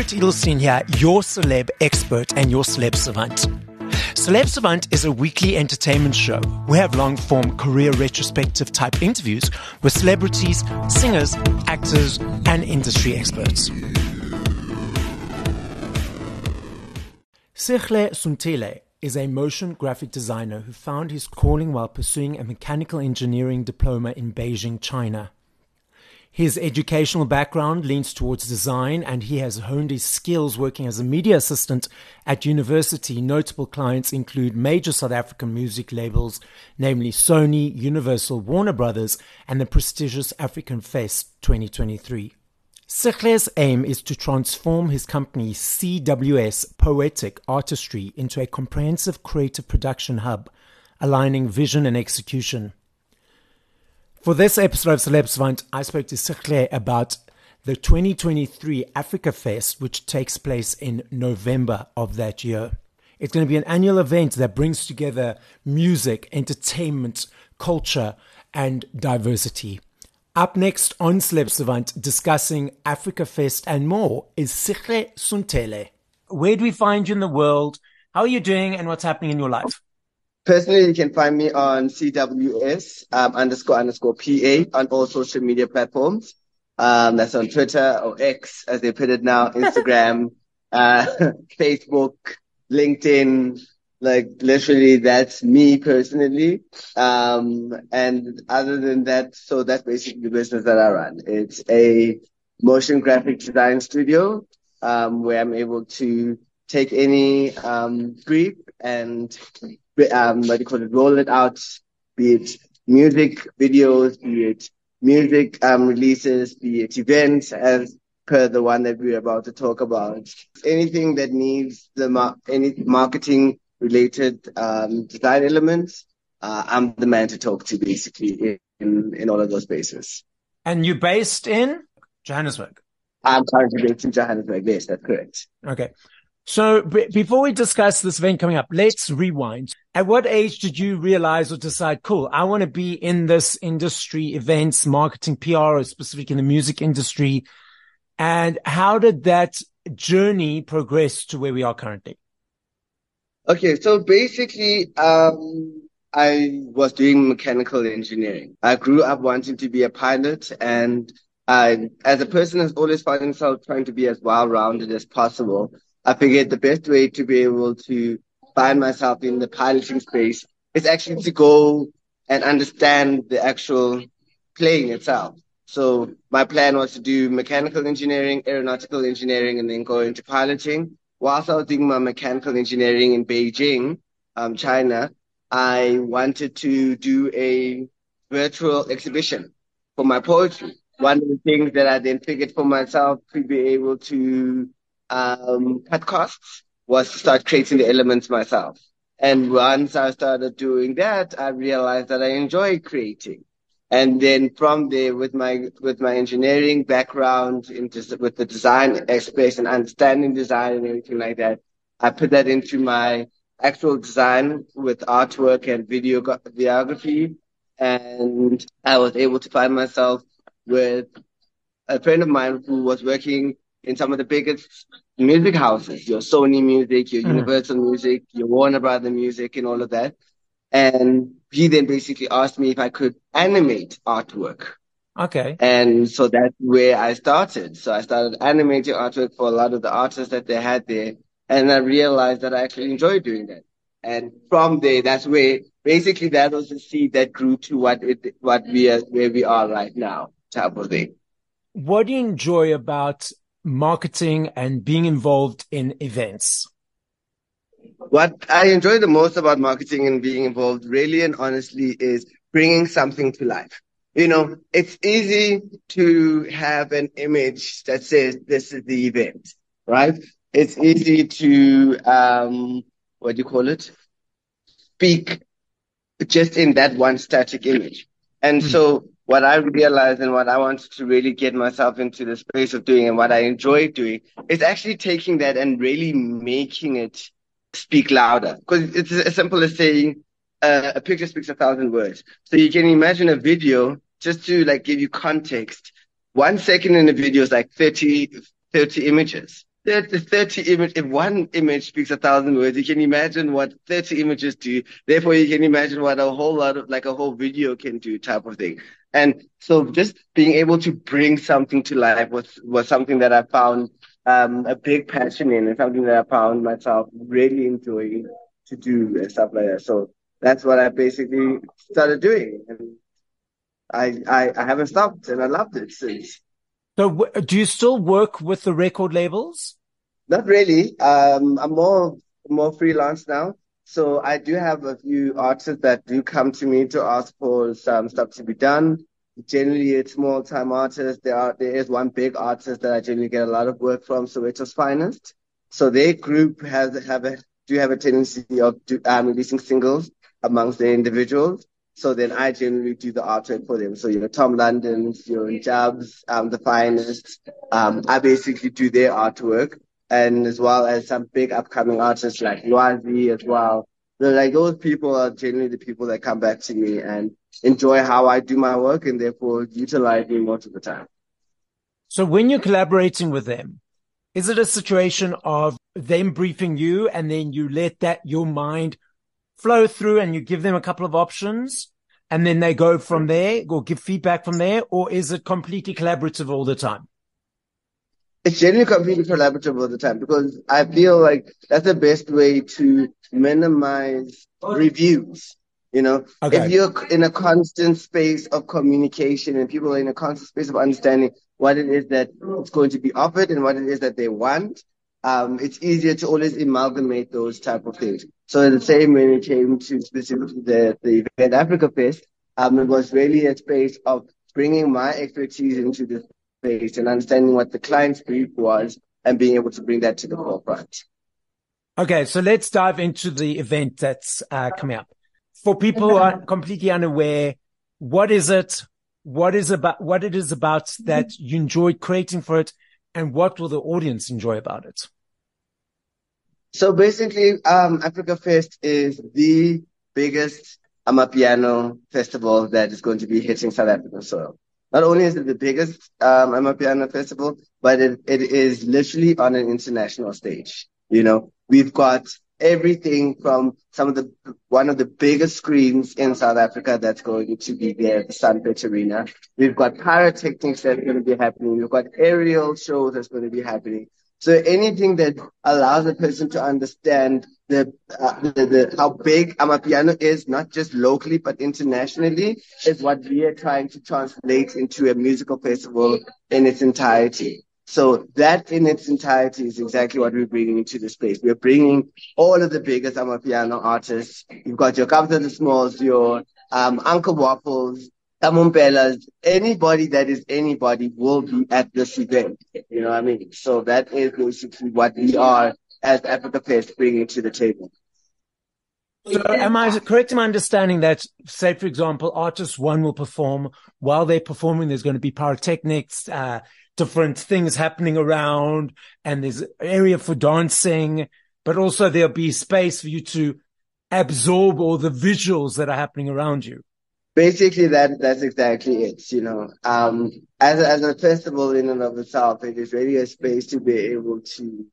Gerrit Edelstein here, your celeb expert and your celeb savant. Celeb Savant is a weekly entertainment show. We have long form career retrospective type interviews with celebrities, singers, actors, and industry experts. Ceehle Suntele is a motion graphic designer who found his calling while pursuing a mechanical engineering diploma in Beijing, China. His educational background leans towards design, and he has honed his skills working as a media assistant at university. Notable clients include major South African music labels, namely Sony, Universal, Warner Brothers, and the prestigious African Fest 2023. Ceehle's aim is to transform his company CWS Poetic Artistry into a comprehensive creative production hub, aligning vision and execution. For this episode of Celeb Savant, I spoke to Ceehle about the 2023 Africa Fest, which takes place in November of that year. It's going to be an annual event that brings together music, entertainment, culture, and diversity. Up next on Celeb Savant, discussing Africa Fest and more, is Ceehle Suntele. Where do we find you in the world? How are you doing and what's happening in your life? Personally, you can find me on CWS um, underscore underscore PA on all social media platforms. Um, that's on Twitter or X, as they put it now, Instagram, uh, Facebook, LinkedIn. Like literally, that's me personally. Um, and other than that, so that's basically the business that I run. It's a motion graphic design studio um, where I'm able to take any um, brief and um, what do you call it, roll it out, be it music videos, be it music um, releases, be it events, as per the one that we're about to talk about. Anything that needs the mar- any marketing related um, design elements, uh, I'm the man to talk to basically in, in all of those spaces. And you're based in Johannesburg? I'm currently based in Johannesburg. Yes, that's correct. Okay. So b- before we discuss this event coming up, let's rewind. At what age did you realize or decide, cool, I want to be in this industry, events, marketing, PR, or specifically in the music industry? And how did that journey progress to where we are currently? Okay, so basically, um, I was doing mechanical engineering. I grew up wanting to be a pilot and I, as a person has always found himself trying to be as well-rounded as possible. I figured the best way to be able to find myself in the piloting space is actually to go and understand the actual plane itself. So my plan was to do mechanical engineering, aeronautical engineering, and then go into piloting. Whilst I was doing my mechanical engineering in Beijing, um, China, I wanted to do a virtual exhibition for my poetry. One of the things that I then figured for myself to be able to um, cut costs was to start creating the elements myself. And once I started doing that, I realized that I enjoy creating. And then from there, with my with my engineering background, into with the design space and understanding design and everything like that, I put that into my actual design with artwork and video videography, and I was able to find myself with a friend of mine who was working in some of the biggest music houses, your Sony Music, your mm. Universal Music, your Warner Brother Music, and all of that. And he then basically asked me if I could animate artwork. Okay. And so that's where I started. So I started animating artwork for a lot of the artists that they had there. And I realized that I actually enjoyed doing that. And from there, that's where basically that was the seed that grew to what it, what we are, where we are right now, type of thing. What do you enjoy about marketing and being involved in events? What I enjoy the most about marketing and being involved really and honestly is bringing something to life. You know, it's easy to have an image that says this is the event, right? It's easy to, um, what do you call it? Speak just in that one static image. And mm. so what I realized and what I wanted to really get myself into the space of doing and what I enjoy doing is actually taking that and really making it speak louder. Because it's as simple as saying uh, a picture speaks a thousand words. So you can imagine a video just to like give you context. One second in a video is like 30, 30 images. 30, 30 image, if one image speaks a thousand words, you can imagine what 30 images do. Therefore, you can imagine what a whole lot of, like a whole video can do type of thing. And so just being able to bring something to life was, was something that I found, um, a big passion in and something that I found myself really enjoying to do and stuff like that. So that's what I basically started doing. And I, I, I haven't stopped and I loved it since. So, do you still work with the record labels? Not really. Um, I'm more more freelance now. So I do have a few artists that do come to me to ask for some stuff to be done. Generally, it's small time artists. There are there is one big artist that I generally get a lot of work from, Soweto's Finest. So their group has have a do have a tendency of do, um, releasing singles amongst the individuals. So then I generally do the artwork for them. So, you know, Tom London's, your Jabs, um, the finest. Um, I basically do their artwork and as well as some big upcoming artists like Lwazi as well. So like those people are generally the people that come back to me and enjoy how I do my work and therefore utilize me most of the time. So when you're collaborating with them, is it a situation of them briefing you and then you let that your mind flow through and you give them a couple of options and then they go from there or give feedback from there? Or is it completely collaborative all the time? It's generally completely collaborative all the time because I feel like that's the best way to minimize reviews. You know, okay. if you're in a constant space of communication and people are in a constant space of understanding what it is that it's going to be offered and what it is that they want, um, it's easier to always amalgamate those type of things. So the same when it came to specifically the, the event Africa Fest, um, it was really a space of bringing my expertise into the space and understanding what the client's brief was and being able to bring that to the forefront. Okay, so let's dive into the event that's uh, coming up. For people who are completely unaware, what is it? What is about what it is about that you enjoyed creating for it, and what will the audience enjoy about it? So basically, um, Africa Fest is the biggest Amapiano festival that is going to be hitting South African soil. Not only is it the biggest um, Amapiano festival, but it, it is literally on an international stage. You know, we've got everything from some of the one of the biggest screens in South Africa that's going to be there at the Sunbet Arena. We've got pyrotechnics that's going to be happening. We've got aerial shows that's going to be happening. So anything that allows a person to understand the, uh, the, the, how big Amapiano is, not just locally, but internationally, is what we are trying to translate into a musical festival in its entirety. So that in its entirety is exactly what we're bringing into the space. We're bringing all of the biggest Amapiano artists. You've got your Kabza De Smalls, your um, Uncle Waffles, Kamo Mphelas, anybody that is anybody will be at this event. You know what I mean? So that is basically what we are as Africa Fest bringing to the table. So am I correct in my understanding that, say, for example, artist one will perform while they're performing, there's going to be pyrotechnics, uh, different things happening around and there's area for dancing, but also there'll be space for you to absorb all the visuals that are happening around you. Basically that that's exactly it you know. Um as a, as a festival in and of itself it is really a space to be able to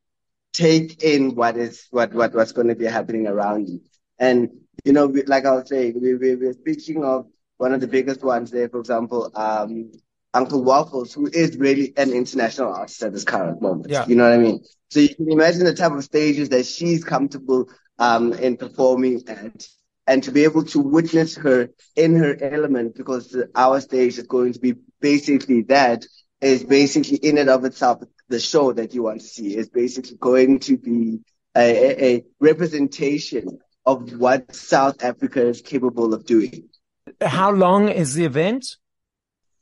take in what is what what what's going to be happening around you. And you know we, like i was saying we, we we're speaking of one of the biggest ones there for example um uncle waffles who is really an international artist at this current moment yeah. you know what i mean so you can imagine the type of stages that she's comfortable um in performing at and to be able to witness her in her element because our stage is going to be basically that is basically in and of itself the show that you want to see is basically going to be a, a representation of what South Africa is capable of doing. How long is the event?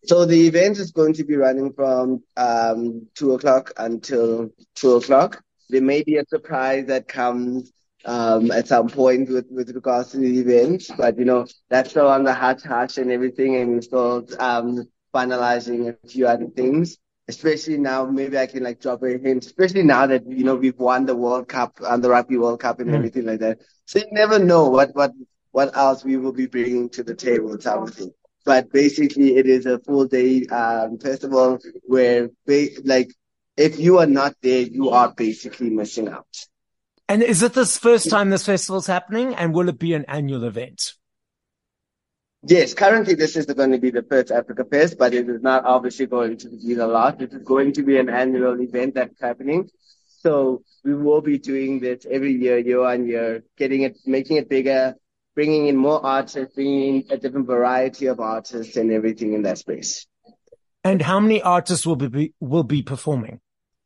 So the event is going to be running from um, two o'clock until two o'clock. There may be a surprise that comes um, at some point with, with regards to the event. But, you know, that's still on the hush hush and everything. And we're still um, finalizing a few other things. Especially now, maybe I can like drop a hint, especially now that, you know, we've won the World Cup and the Rugby World Cup and mm. everything like that. So you never know what, what, what else we will be bringing to the table type of thing. But basically it is a full day, um, festival where ba- like if you are not there, you are basically missing out. And is it this first time this festival is happening and will it be an annual event? Yes, currently this is going to be the first Africa Fest, but it is not obviously going to be the last. It is going to be an annual event that's happening. So we will be doing this every year, year on year, getting it, making it bigger, bringing in more artists, bringing in a different variety of artists and everything in that space. And how many artists will be will be performing?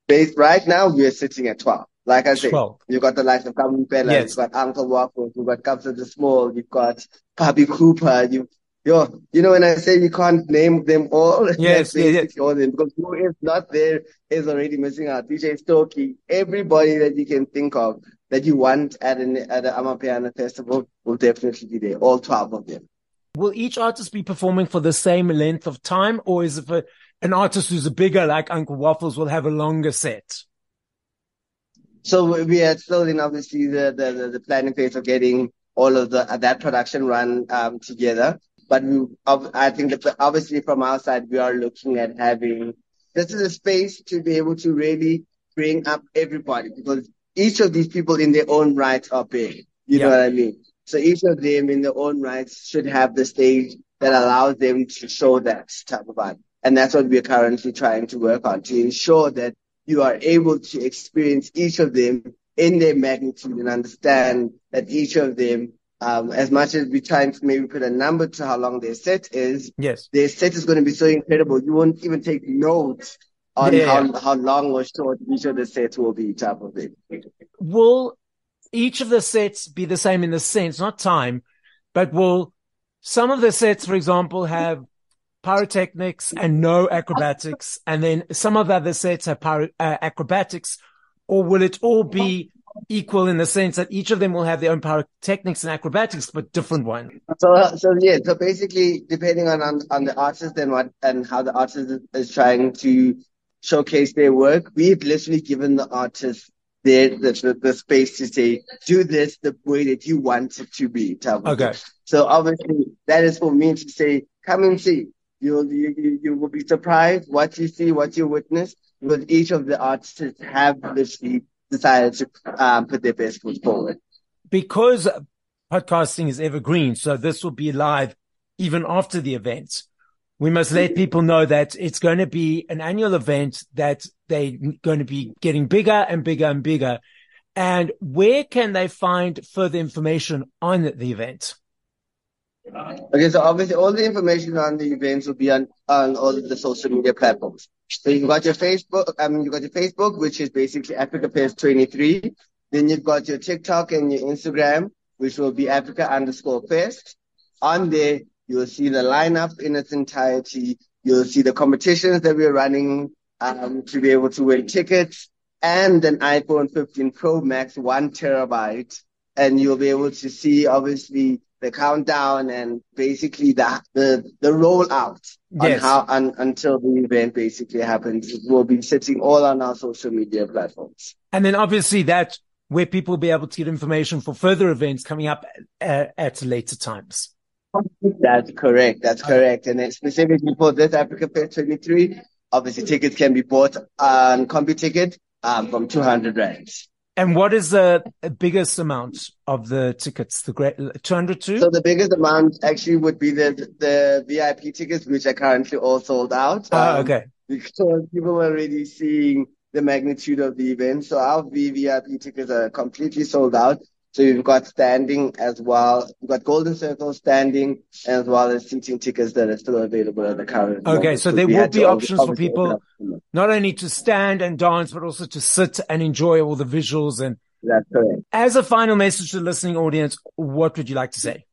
Based right now, we are sitting at twelve. Like I said, 12. you've got the likes of Kamo Mphela, yes. you've got Uncle Waffles, you've got Kabza De Small, you've got Bobby Cooper, you yo, you know when I say you can't name them all, yes, yes, yes. all them because who is not there is already missing out. DJ Stokie, everybody that you can think of that you want at an at an Amapiano festival will definitely be there. All twelve of them. Will each artist be performing for the same length of time, or is it for an artist who's a bigger, like Uncle Waffles, will have a longer set? So we are still in obviously the, the, the planning phase of getting all of the that production run um, together. But we, I think that obviously from our side, we are looking at having this is a space to be able to really bring up everybody because each of these people in their own right are big. You yeah. know what I mean? So each of them in their own rights should have the stage that allows them to show that type of art. And that's what we're currently trying to work on to ensure that you are able to experience each of them in their magnitude and understand that each of them, um, as much as we try to maybe put a number to how long their set is, yes, their set is going to be so incredible. You won't even take notes on yeah. how, how long or short each of the sets will be type of thing. Will each of the sets be the same in the sense, not time, but will some of the sets, for example, have pyrotechnics and no acrobatics, and then some of the other sets have pyro, uh, acrobatics, or will it all be equal in the sense that each of them will have their own pyrotechnics and acrobatics, but different one? So, so yeah, so basically, depending on, on, on the artist and what and how the artist is, is trying to showcase their work, we've literally given the artist the, the, the space to say, do this the way that you want it to be. Okay. So obviously that is for me to say, come and see. You'll, you, you will be surprised what you see, what you witness, because each of the artists have literally decided to um, put their best foot forward. Because podcasting is evergreen, so this will be live even after the event. We must let people know that it's going to be an annual event that they're going to be getting bigger and bigger and bigger. And where can they find further information on the event? Okay, so obviously all the information on the events will be on, on all of the social media platforms. So you've got your Facebook, I mean, you've got your Facebook, which is basically Africa Fest 23. Then you've got your TikTok and your Instagram, which will be Africa underscore Fest. On there, you'll see the lineup in its entirety. You'll see the competitions that we're running, um, to be able to win tickets and an iPhone 15 Pro Max, one terabyte. And you'll be able to see obviously the countdown and basically the the, the rollout yes. on how un, until the event basically happens. It will be sitting all on our social media platforms. And then obviously that where people will be able to get information for further events coming up at, at later times. That's correct. That's correct. And then specifically for this Africa Fest 23, obviously tickets can be bought on CompuTicket um, from 200 rands. And what is the biggest amount of the tickets? The great 202? So the biggest amount actually would be the the VIP tickets, which are currently all sold out. Oh, um, okay. Because people are already seeing the magnitude of the event. So our VIP tickets are completely sold out. So you've got standing as well. You've got Golden Circle standing as well as seating tickets that are still available at the current. Okay, moment. so there will be options for people not only to stand and dance, but also to sit and enjoy all the visuals. And that's correct. As a final message to the listening audience, what would you like to say?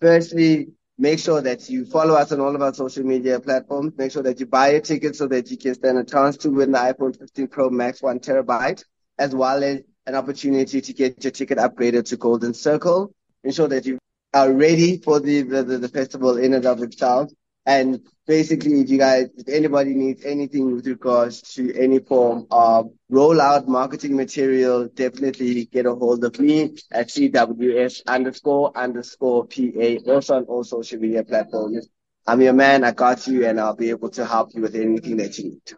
Firstly, make sure that you follow us on all of our social media platforms. Make sure that you buy a ticket so that you can stand a chance to win the iPhone 15 Pro Max one terabyte, as well as an opportunity to get your ticket upgraded to Golden Circle. Ensure that you are ready for the, the, the, festival in and of itself. And basically, if you guys, if anybody needs anything with regards to any form of rollout marketing material, definitely get a hold of me at CWS underscore underscore PA, also on all social media platforms. I'm your man. I got you and I'll be able to help you with anything that you need.